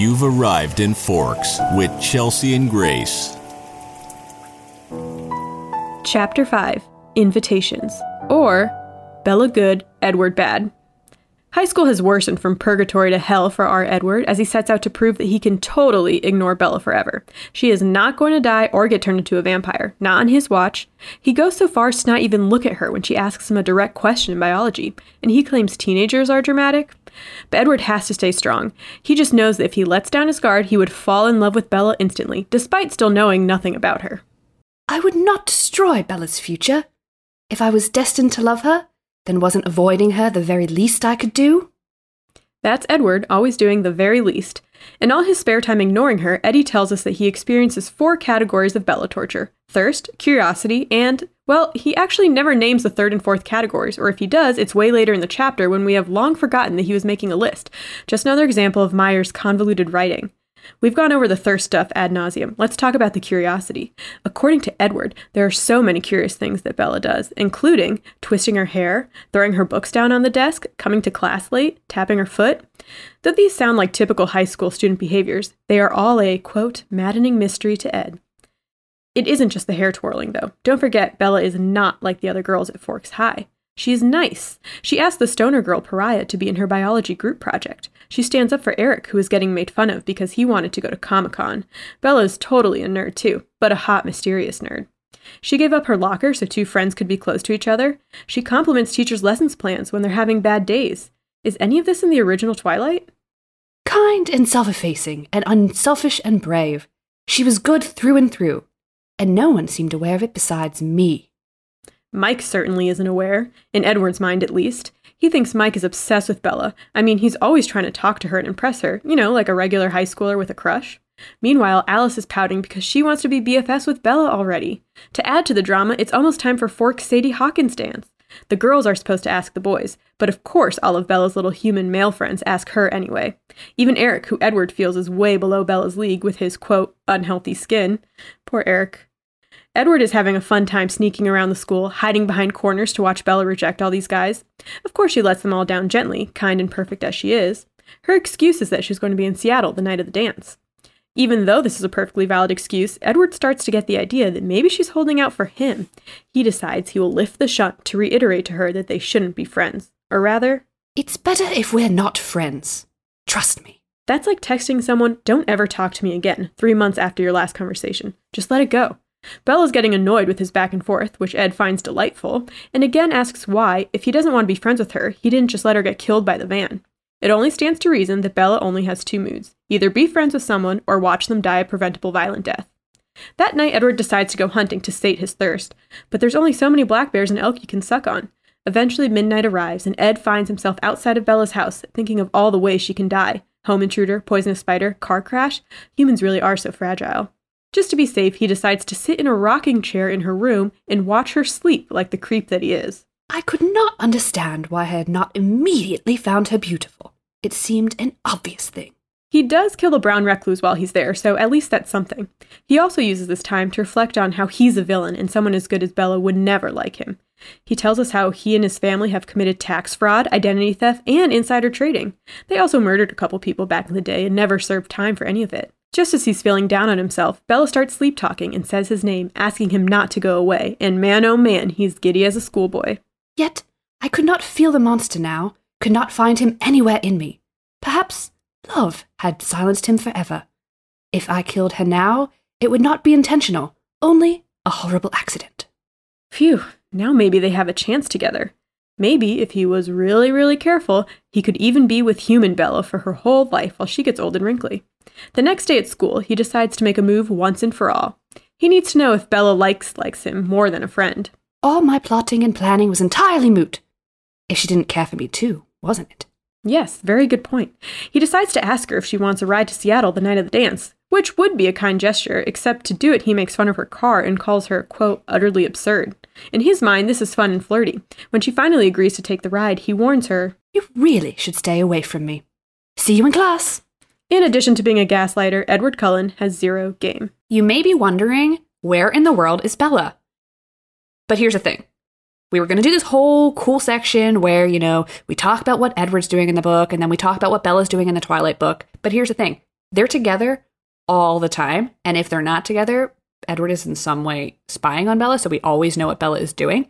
You've arrived in Forks with Chelsea and Grace. Chapter 5 Invitations, or Bella Good, Edward Bad. High school has worsened from purgatory to hell for our Edward as he sets out to prove that he can totally ignore Bella forever. She is not going to die or get turned into a vampire, not on his watch. He goes so far as to not even look at her when she asks him a direct question in biology, and he claims teenagers are dramatic. But Edward has to stay strong. He just knows that if he lets down his guard, he would fall in love with Bella instantly, despite still knowing nothing about her. I would not destroy Bella's future. If I was destined to love her, then wasn't avoiding her the very least I could do? That's Edward, always doing the very least. In all his spare time ignoring her, Eddie tells us that he experiences four categories of Bella torture thirst, curiosity, and, well, he actually never names the third and fourth categories, or if he does, it's way later in the chapter when we have long forgotten that he was making a list. Just another example of Meyer's convoluted writing. We've gone over the thirst stuff ad nauseum. Let's talk about the curiosity. According to Edward, there are so many curious things that Bella does, including twisting her hair, throwing her books down on the desk, coming to class late, tapping her foot. Though these sound like typical high school student behaviors, they are all a, quote, maddening mystery to Ed. It isn't just the hair twirling, though. Don't forget, Bella is not like the other girls at Forks High. She's nice. She asked the stoner girl Pariah to be in her biology group project. She stands up for Eric, who is getting made fun of because he wanted to go to Comic Con. Bella's totally a nerd too, but a hot, mysterious nerd. She gave up her locker so two friends could be close to each other. She compliments teachers' lessons plans when they're having bad days. Is any of this in the original Twilight? Kind and self effacing, and unselfish and brave. She was good through and through, and no one seemed aware of it besides me. Mike certainly isn't aware, in Edward's mind at least. He thinks Mike is obsessed with Bella. I mean, he's always trying to talk to her and impress her, you know, like a regular high schooler with a crush. Meanwhile, Alice is pouting because she wants to be BFS with Bella already. To add to the drama, it's almost time for Fork Sadie Hawkins dance. The girls are supposed to ask the boys, but of course all of Bella's little human male friends ask her anyway. Even Eric, who Edward feels is way below Bella's league with his, quote, unhealthy skin. Poor Eric. Edward is having a fun time sneaking around the school, hiding behind corners to watch Bella reject all these guys. Of course, she lets them all down gently, kind and perfect as she is. Her excuse is that she's going to be in Seattle the night of the dance. Even though this is a perfectly valid excuse, Edward starts to get the idea that maybe she's holding out for him. He decides he will lift the shunt to reiterate to her that they shouldn't be friends. Or rather, It's better if we're not friends. Trust me. that's like texting someone, don't ever talk to me again, three months after your last conversation. Just let it go. Bella's getting annoyed with his back and forth, which Ed finds delightful, and again asks why, if he doesn't want to be friends with her, he didn't just let her get killed by the van. It only stands to reason that Bella only has two moods either be friends with someone or watch them die a preventable violent death. That night, Edward decides to go hunting to sate his thirst, but there's only so many black bears and elk you can suck on. Eventually, midnight arrives, and Ed finds himself outside of Bella's house, thinking of all the ways she can die home intruder, poisonous spider, car crash. Humans really are so fragile. Just to be safe, he decides to sit in a rocking chair in her room and watch her sleep like the creep that he is. I could not understand why I had not immediately found her beautiful. It seemed an obvious thing. He does kill a brown recluse while he's there, so at least that's something. He also uses this time to reflect on how he's a villain and someone as good as Bella would never like him. He tells us how he and his family have committed tax fraud, identity theft, and insider trading. They also murdered a couple people back in the day and never served time for any of it. Just as he's feeling down on himself, Bella starts sleep talking and says his name, asking him not to go away, and man oh man, he's giddy as a schoolboy. Yet, I could not feel the monster now, could not find him anywhere in me. Perhaps love had silenced him forever. If I killed her now, it would not be intentional, only a horrible accident. Phew, now maybe they have a chance together. Maybe, if he was really, really careful, he could even be with human Bella for her whole life while she gets old and wrinkly. The next day at school, he decides to make a move once and for all. He needs to know if Bella likes likes him more than a friend. All my plotting and planning was entirely moot. If she didn't care for me too, wasn't it? Yes, very good point. He decides to ask her if she wants a ride to Seattle the night of the dance, which would be a kind gesture, except to do it he makes fun of her car and calls her, quote, utterly absurd. In his mind, this is fun and flirty. When she finally agrees to take the ride, he warns her, You really should stay away from me. See you in class. In addition to being a gaslighter, Edward Cullen has zero game. You may be wondering, where in the world is Bella? But here's the thing. We were going to do this whole cool section where, you know, we talk about what Edward's doing in the book and then we talk about what Bella's doing in the Twilight book. But here's the thing they're together all the time. And if they're not together, Edward is in some way spying on Bella, so we always know what Bella is doing.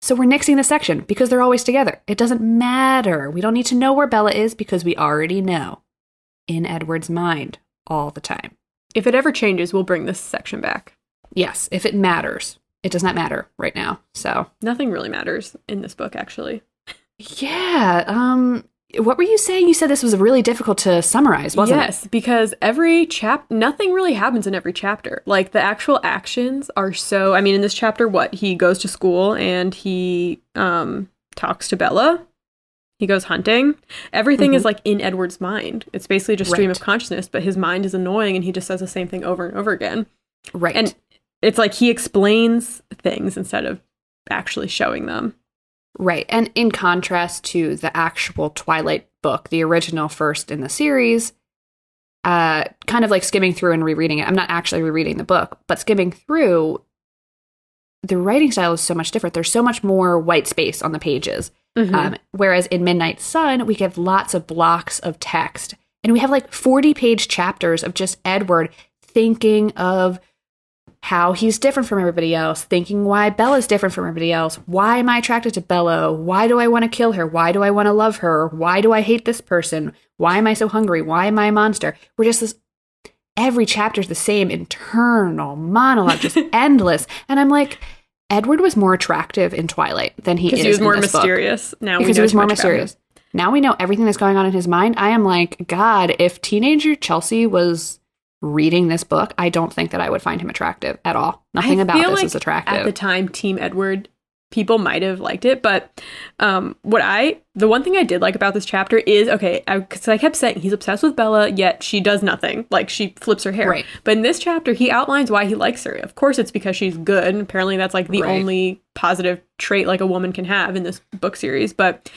So we're nixing the section because they're always together. It doesn't matter. We don't need to know where Bella is because we already know in Edward's mind all the time. If it ever changes, we'll bring this section back. Yes, if it matters. It does not matter right now. So, Nothing really matters in this book, actually. yeah, um what were you saying? You said this was really difficult to summarize, wasn't it? yes, because every chap, nothing really happens in every chapter. Like the actual actions are so. I mean, in this chapter, what he goes to school and he um talks to Bella. He goes hunting. Everything is like in Edward's mind. It's basically just stream Right. of consciousness, but his mind is annoying and he just says the same thing over and over again. Right. And it's like he explains things instead of actually showing them. Right. And in contrast to the actual Twilight book, the original first in the series, uh, kind of like skimming through and rereading it. I'm not actually rereading the book, but skimming through, the writing style is so much different. There's so much more white space on the pages. Um, whereas in Midnight Sun, we get lots of blocks of text. And we have like 40 page chapters of just Edward thinking of how he's different from everybody else, thinking why Bella's different from everybody else. Why am I attracted to Bella? Why do I want to kill her? Why do I want to love her? Why do I hate this person? Why am I so hungry? Why am I a monster? We're just this. Every chapter's the same internal monologue, just endless. And I'm like, Edward was more attractive in Twilight than he is Because he was in more this book mysterious. Now because he was more much about him. mysterious. Now we know everything that's going on in his mind. I am like, God, if teenager Chelsea was reading this book, I don't think that I would find him attractive at all. Nothing I about this like is attractive. At the time, Team Edward people might have liked it, but um, what I the one thing I did like about this chapter is okay because I, kept saying he's obsessed with Bella, yet she does nothing. Like she flips her hair. Right. But in this chapter, he outlines why he likes her. Of course, it's because she's good. And apparently, that's like the Right. only positive trait like a woman can have in this book series. But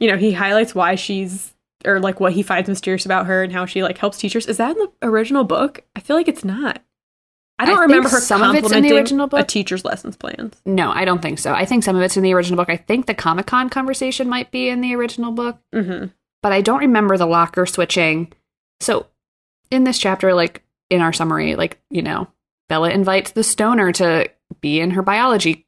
you know, he highlights why she's or like what he finds mysterious about her and how she like helps teachers. Is that in the original book? I feel like it's not. I don't I remember her some of it's in the complimenting original a book. teacher's lessons plans. no, I don't think so. I think some of it's in the original book. I think the Comic Con conversation might be in the original book, hmm but I don't remember the locker switching. So in this chapter, like in our summary, like, you know, Bella invites the stoner to be in her biology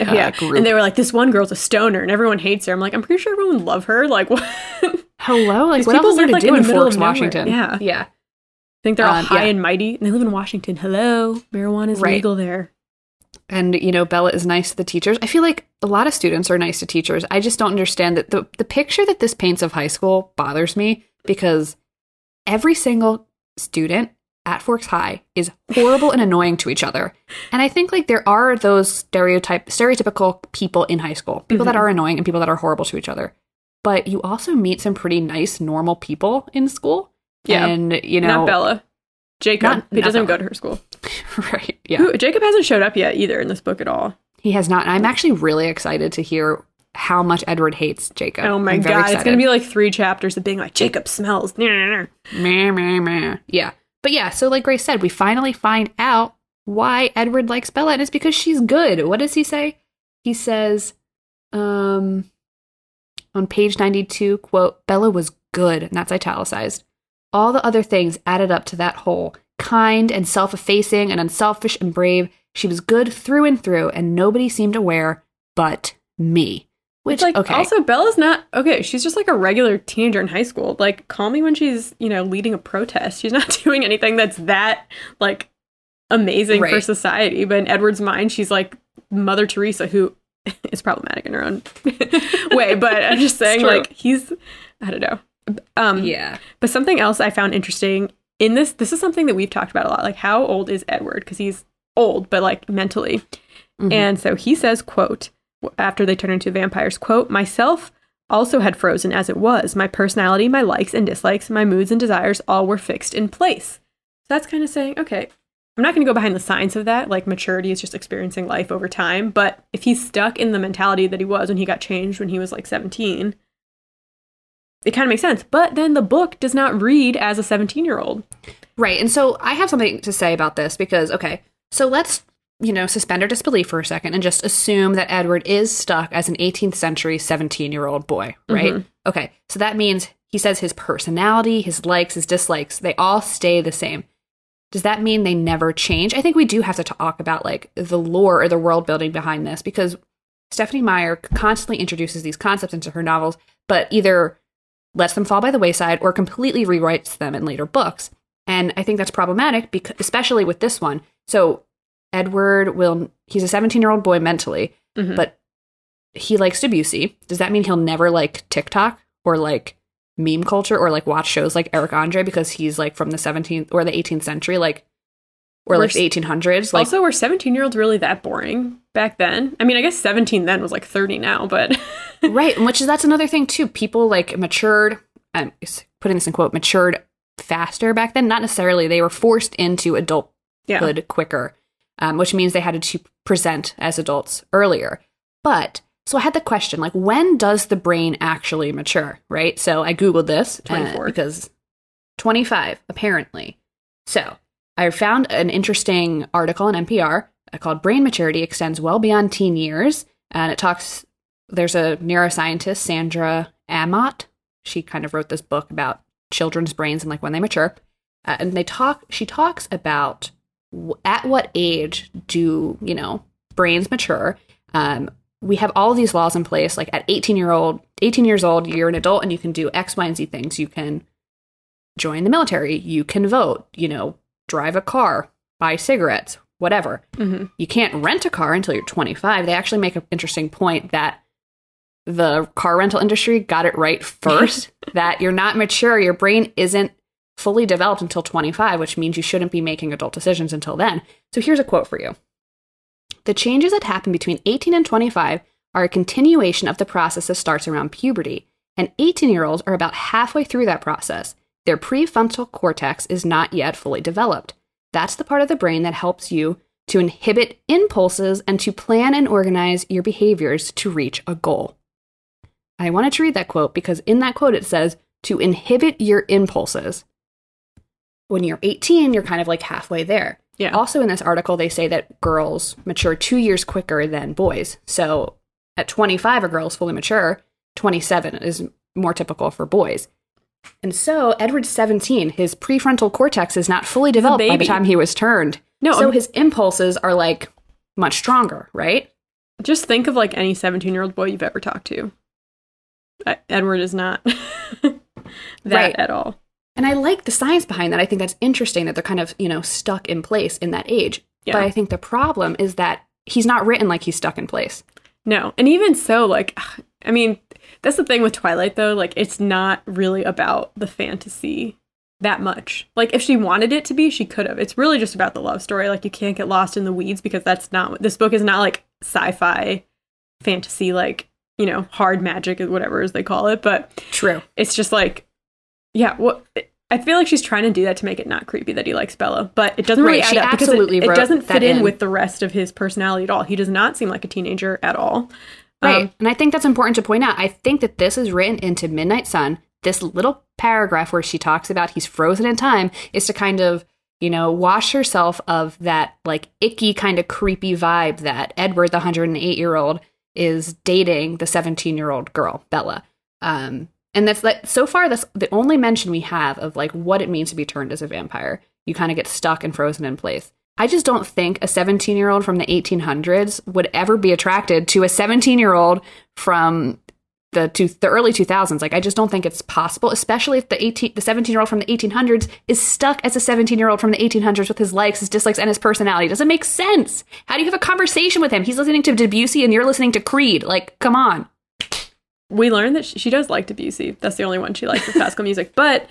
uh, yeah, group. and they were like, "This one girl's a stoner, and everyone hates her." I'm like, I'm pretty sure everyone would love her. Like, what? Hello, like what people else live, like, in middle of Forks. Washington? Yeah. yeah. I think they're all Um, high yeah. and mighty, and they live in Washington. Hello, marijuana is Right. legal there. And you know, Bella is nice to the teachers. I feel like a lot of students are nice to teachers. I just don't understand that the the picture that this paints of high school bothers me because every single student at Forks High is horrible and annoying to each other. And I think like there are those stereotype stereotypical people in high school, people that are annoying and people that are horrible to each other. But you also meet some pretty nice normal people in school. Yeah. And you know not Bella, Jacob. Not- he not doesn't Bella. go to her school. right. Yeah. Who, Jacob hasn't showed up yet either in this book at all. He has not. And I'm actually really excited to hear how much Edward hates Jacob. Oh my god, it's gonna be like three chapters of being like Jacob smells. Meh, meh, meh. Yeah. But yeah, so like Grace said, we finally find out why Edward likes Bella, and it's because she's good. What does he say? He says, um, on page 92, quote, Bella was good, and that's italicized. All the other things added up to that whole kind and self effacing and unselfish and brave. She was good through and through, and nobody seemed aware but me. Which, It's like okay. also Bella's not okay. She's just like a regular teenager in high school. Like, call me when she's you know leading a protest. She's not doing anything that's that like amazing for society. But in Edward's mind, she's like Mother Teresa, who is problematic in her own way. But I'm just saying, like he's I don't know. Um, yeah. But something else I found interesting in this, this is something that we've talked about a lot. Like, how old is Edward? Because he's old, but like mentally. Mhm. And so he says, quote, after they turn into vampires, quote, myself also had frozen as it was. My personality, my likes and dislikes, my moods and desires all were fixed in place. So that's kind of saying, okay, I'm not going to go behind the science of that. Like maturity is just experiencing life over time. But if he's stuck in the mentality that he was when he got changed when he was like 17, it kind of makes sense. But then the book does not read as a 17 year old. Right. And so I have something to say about this because, okay, so let's, you know, suspend our disbelief for a second and just assume that Edward is stuck as an 18th century 17 year old boy, right? Mm-hmm. Okay. So that means he says his personality, his likes, his dislikes, they all stay the same. Does that mean they never change? I think we do have to talk about like the lore or the world building behind this because Stephenie Meyer constantly introduces these concepts into her novels, but either lets them fall by the wayside or completely rewrites them in later books. And I think that's problematic because especially with this one. So Edward will he's a 17-year-old boy mentally, Mhm. but he likes Debussy. Does that mean he'll never like TikTok or like meme culture or like watch shows like Eric Andre because he's like from the 17th or the 18th century like or like We're the 1800s like also, were 17 year olds really that boring back then? I mean, I guess 17 then was like 30 now, but right which is that's another thing too people like matured i'm putting this in quote matured faster back then not necessarily they were forced into adulthood yeah. quicker um, which means they had to present as adults earlier but so i had the question like when does the brain actually mature right so i googled this uh, 24. because 25 apparently so i found an interesting article in npr called brain maturity extends well beyond teen years and it talks there's a neuroscientist, Sandra Aamodt. She kind of wrote this book about children's brains and like when they mature. Uh, and they talk, she talks about w- at what age do, you know, brains mature. Um, we have all these laws in place. Like at 18 year old, 18 years old, you're an adult and you can do X, Y, and Z things. You can join the military. You can vote, you know, drive a car, buy cigarettes, whatever Mhm. you can't rent a car until you're 25. They actually make an interesting point that the car rental industry got it right first that you're not mature, your brain isn't fully developed until 25, which means you shouldn't be making adult decisions until then. So here's a quote for you. The changes that happen between 18 and 25 are a continuation of the process that starts around puberty, and 18 year olds are about halfway through that process. Their prefrontal cortex is not yet fully developed. That's the part of the brain that helps you to inhibit impulses and to plan and organize your behaviors to reach a goal. I wanted to read that quote because in that quote it says to inhibit your impulses. When you're 18, you're kind of like halfway there. Yeah. Also, in this article, they say that girls mature two years quicker than boys. So at 25, a girl is fully mature. 27 is more typical for boys. And so Edward's 17. His prefrontal cortex is not fully developed by the time he was turned. No, so um, his impulses are like much stronger, right? Just think of like any 17 year old boy you've ever talked to. Edward is not that Right. at all. And I like the science behind that. I think that's interesting that they're kind of, you know, stuck in place in that age. Yeah. But I think the problem is that he's not written like he's stuck in place. No. And even so, like, I mean, that's the thing with Twilight, though. Like, it's not really about the fantasy that much. Like, if she wanted it to be, she could have. It's really just about the love story. Like, you can't get lost in the weeds because that's not what this book is not like sci fi fantasy, like, you know, hard magic, or whatever as they call it. But True. it's just like, yeah, what. I feel like she's trying to do that to make it not creepy that he likes Bella, but it doesn't really Right, add she up because it, it doesn't fit in in. with the rest of his personality at all. He does not seem like a teenager at all. Right. Um, and I think that's important to point out. I think that this is written into Midnight Sun. This little paragraph where she talks about he's frozen in time is to kind of, you know, wash herself of that like icky kind of creepy vibe that Edward, the 108 year old, is dating the 17 year old girl, Bella. Um, and that's like so far that's the only mention we have of like what it means to be turned as a vampire. You kind of get stuck and frozen in place. I just don't think a 17 year old from the 1800s would ever be attracted to a 17 year old from the two, the early 2000s. Like, I just don't think it's possible, especially if the 18, the 17 year old from the 1800s is stuck as a 17 year old from the 1800s with his likes, his dislikes, and his personality. It doesn't make sense. How do you have a conversation with him? He's listening to Debussy and you're listening to Creed. Like, come on. We learned that she, she does like Debussy. That's the only one she likes with classical music. But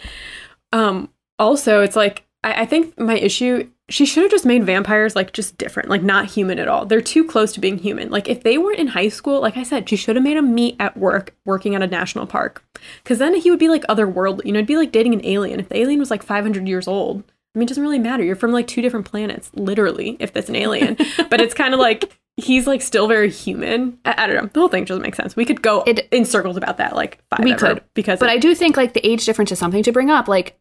um, also, it's like I, I think my issue. She should have just made vampires like just different, like not human at all. They're too close to being human. Like if they weren't in high school, like I said, she should have made him meet at work, working at a national park, because then he would be like otherworldly. You know, it'd be like dating an alien. If the alien was like 500 years old, I mean, it doesn't really matter. You're from like two different planets, literally, if that's an alien. but it's kind of like he's like still very human. I, I don't know. The whole thing doesn't make sense. We could go It- in circles about that, like five. We could. because But it- I do think like the age difference is something to bring up. Like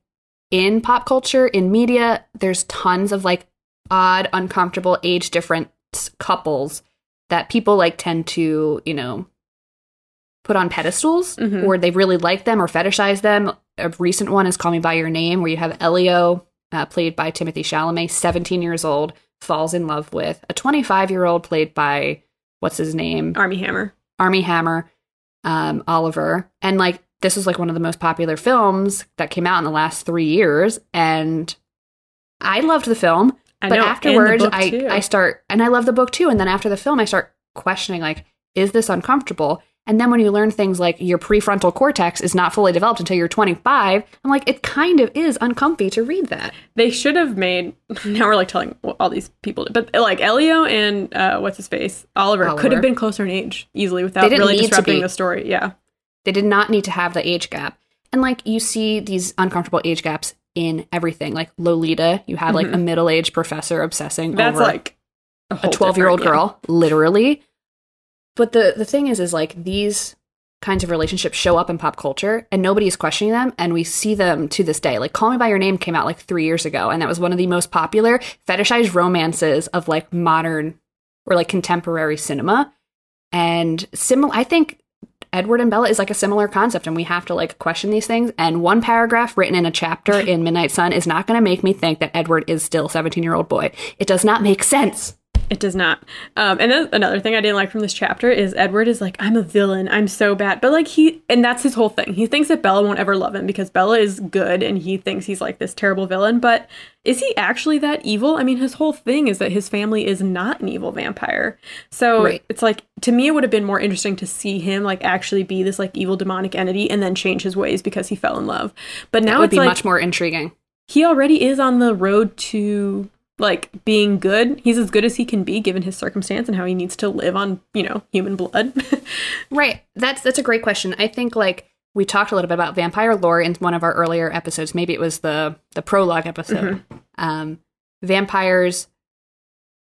in pop culture, in media, there's tons of like odd, uncomfortable age difference couples that people like tend to, you know, put on pedestals Mhm. or they really like them or fetishize them. A recent one is Call Me By Your Name, where you have Elio, uh, played by Timothy Chalamet, 17 years old, falls in love with a 25 year old played by, what's his name? Armie Hammer. Armie Hammer, um, Oliver. And like, this was like one of the most popular films that came out in the last three years. And I loved the film. I but know, afterwards, I, too. I start, and I love the book too. And then after the film, I start questioning, like, is this uncomfortable? And then when you learn things like your prefrontal cortex is not fully developed until you're 25, I'm like, it kind of is uncomfy to read that. They should have made. Now we're like telling all these people, but like Elio and uh, what's his face, Oliver, Oliver. could have been closer in age easily without really disrupting the story. Yeah, They did not need to have the age gap. And like you see these uncomfortable age gaps in everything. Like Lolita, you have like a middle aged professor obsessing Mm-hmm. that's over like a, a 12 year old girl, literally. But the, the thing is, is like these kinds of relationships show up in pop culture and nobody is questioning them. And we see them to this day. Like Call Me By Your Name came out like three years ago. And that was one of the most popular fetishized romances of like modern or like contemporary cinema. And similar, I think Edward and Bella is like a similar concept, and we have to like question these things. And one paragraph written in a chapter in Midnight Sun is not going to make me think that Edward is still a 17 year old boy. It does not make sense. It does not. Um, and then another thing I didn't like from this chapter is Edward is like, I'm a villain. I'm so bad. But like he, and that's his whole thing. He thinks that Bella won't ever love him because Bella is good and he thinks he's like this terrible villain. But is he actually that evil? I mean, his whole thing is that his family is not an evil vampire. So Right. it's like, to me, it would have been more interesting to see him like actually be this like evil demonic entity and then change his ways because he fell in love. But now it would be like, much more intriguing. he already is on the road to like being good. He's as good as he can be given his circumstance and how he needs to live on, you know, human blood. Right. That's that's a great question. I think like we talked a little bit about vampire lore in one of our earlier episodes. Maybe it was the the prologue episode. Um, vampires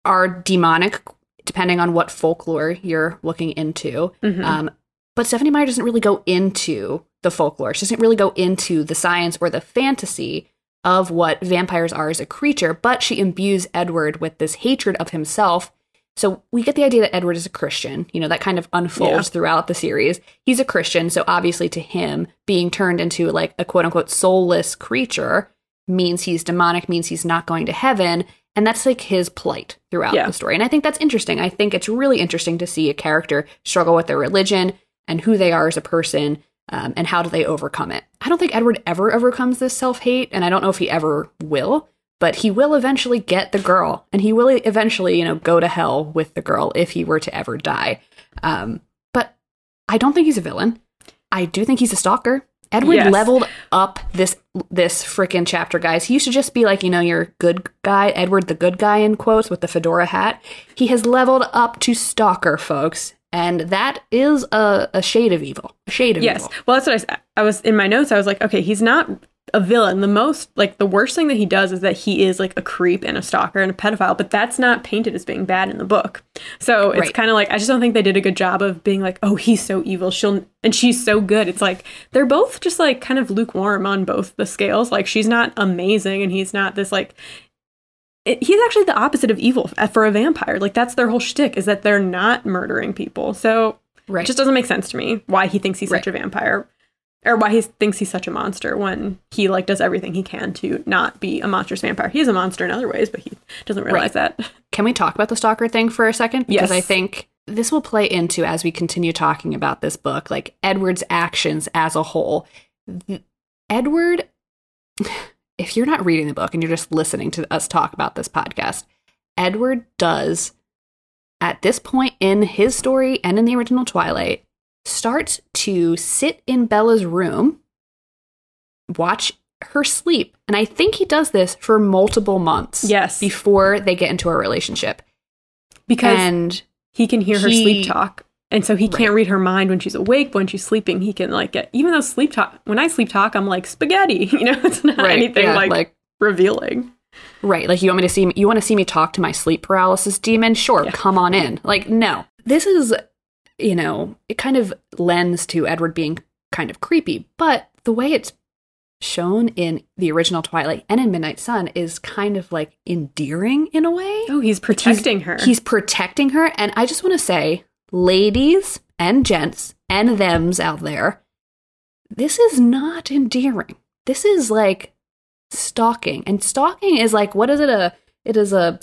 are demonic, depending on what folklore you're looking into. Mhm. Um, but Stephenie Meyer doesn't really go into the folklore. She doesn't really go into the science or the fantasy of what vampires are as a creature, but she imbues Edward with this hatred of himself. So we get the idea that Edward is a Christian. You know, that kind of unfolds Yeah. throughout the series. He's a Christian, so obviously to him, being turned into like a quote unquote soulless creature means he's demonic, means he's not going to heaven. And that's like his plight throughout Yeah. the story. And I think that's interesting. I think it's really interesting to see a character struggle with their religion and who they are as a person um, and how do they overcome it. I don't think Edward ever overcomes this self hate, and I don't know if he ever will, but he will eventually get the girl, and he will eventually, you know, go to hell with the girl if he were to ever die. Um, but I don't think he's a villain. I do think he's a stalker. Edward Yes. leveled up this this freaking chapter, guys. He used to just be like, you know, your good guy, Edward the good guy in quotes with the fedora hat. He has leveled up to stalker, folks. And that is a, a shade of evil. A shade of yes. evil. Yes. Well, that's what I said. I was in my notes. I was like, okay, he's not a villain. The most, like, the worst thing that he does is that he is like a creep and a stalker and a pedophile, but that's not painted as being bad in the book. So it's Right. kind of like, I just don't think they did a good job of being like, oh, he's so evil. She'll, and she's so good. It's like, they're both just like kind of lukewarm on both the scales. Like, she's not amazing and he's not this like, it, he's actually the opposite of evil for a vampire. Like that's their whole shtick is that they're not murdering people. So Right. it just doesn't make sense to me why he thinks he's such a vampire, or why he thinks he's such a monster when he like does everything he can to not be a monstrous vampire. He is a monster in other ways, but he doesn't realize that. Can we talk about the stalker thing for a second? Because Yes. I think this will play into as we continue talking about this book, like Edward's actions as a whole. Edward, if you're not reading the book and you're just listening to us talk about this podcast, Edward does, at this point in his story and in the original Twilight, start to sit in Bella's room, watch her sleep. And I think he does this for multiple months Yes. before they get into a relationship. Because and he can hear her he- sleep talk. And so he can't read her mind when she's awake, but when she's sleeping, he can like get even though sleep talk when I sleep talk, I'm like spaghetti. You know, it's not Right, anything yeah, like, like- revealing. right, like you want me to see you want to see me talk to my sleep paralysis demon? Sure, Yeah. come on in. Like no. This is you know, it kind of lends to Edward being kind of creepy, but the way it's shown in the original Twilight and in Midnight Sun is kind of like endearing in a way. Oh, he's protecting her. He's protecting her. And I just want to say, ladies and gents, and thems out there. This is not endearing. This is like stalking. And stalking is like, what is it? A it is a,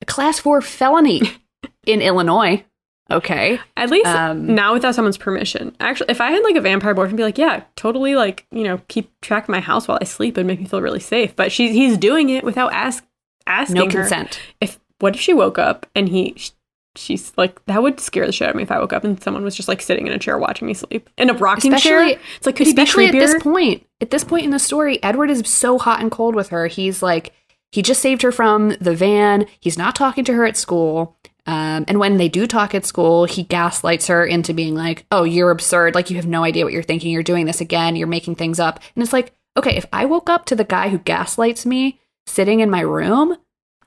a class four felony in Illinois. Okay. At least Um, now without someone's permission. Actually, if I had like a vampire boyfriend, be like, yeah, totally, like you know, keep track of my house while I sleep and make me feel really safe. But she's he's doing it without ask asking No consent. If what if she woke up and he she's like that would scare the shit out of me if I woke up and someone was just like sitting in a chair watching me sleep in a rocking Especially- chair. It's like could he be Especially at this point. At this point in the story, Edward is so hot and cold with her. He's like, he just saved her from the van. He's not talking to her at school. Um, and when they do talk at school, he gaslights her into being like, oh, you're absurd. Like, you have no idea what you're thinking. You're doing this again. You're making things up. And it's like, okay, if I woke up to the guy who gaslights me sitting in my room,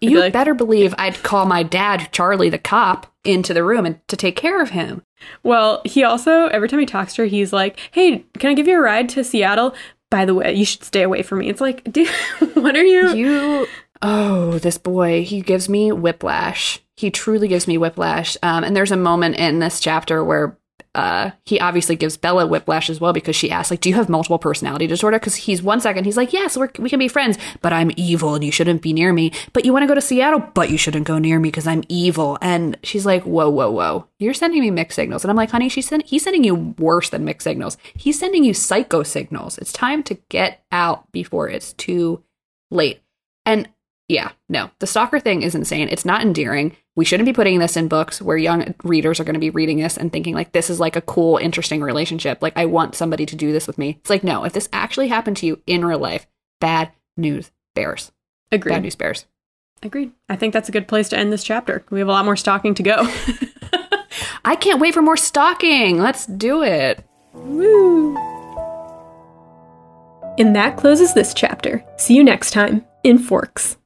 be you like- better believe I'd call my dad, Charlie the cop, into the room and to take care of him. Well, he also every time he talks to her, he's like, "Hey, can I give you a ride to Seattle? By the way, you should stay away from me." It's like, dude, what are you? You, oh, this boy, he gives me whiplash. He truly gives me whiplash. Um, and there's a moment in this chapter where uh, he obviously gives Bella whiplash as well because she asks, like, do you have multiple personality disorder? Because he's one second, he's like, yes, we can be friends, but I'm evil and you shouldn't be near me. But you want to go to Seattle, but you shouldn't go near me because I'm evil. And she's like, whoa, whoa, whoa, you're sending me mixed signals. And I'm like, honey, she's send- he's sending you worse than mixed signals. He's sending you psycho signals. It's time to get out before it's too late. And yeah, no, the stalker thing is insane. It's not endearing. We shouldn't be putting this in books where young readers are going to be reading this and thinking, like, this is like a cool, interesting relationship. Like, I want somebody to do this with me. It's like, no, if this actually happened to you in real life, bad news bears. Agreed. Bad news bears. Agreed. I think that's a good place to end this chapter. We have a lot more stalking to go. I can't wait for more stalking. Let's do it. Woo! And that closes this chapter. See you next time in Forks.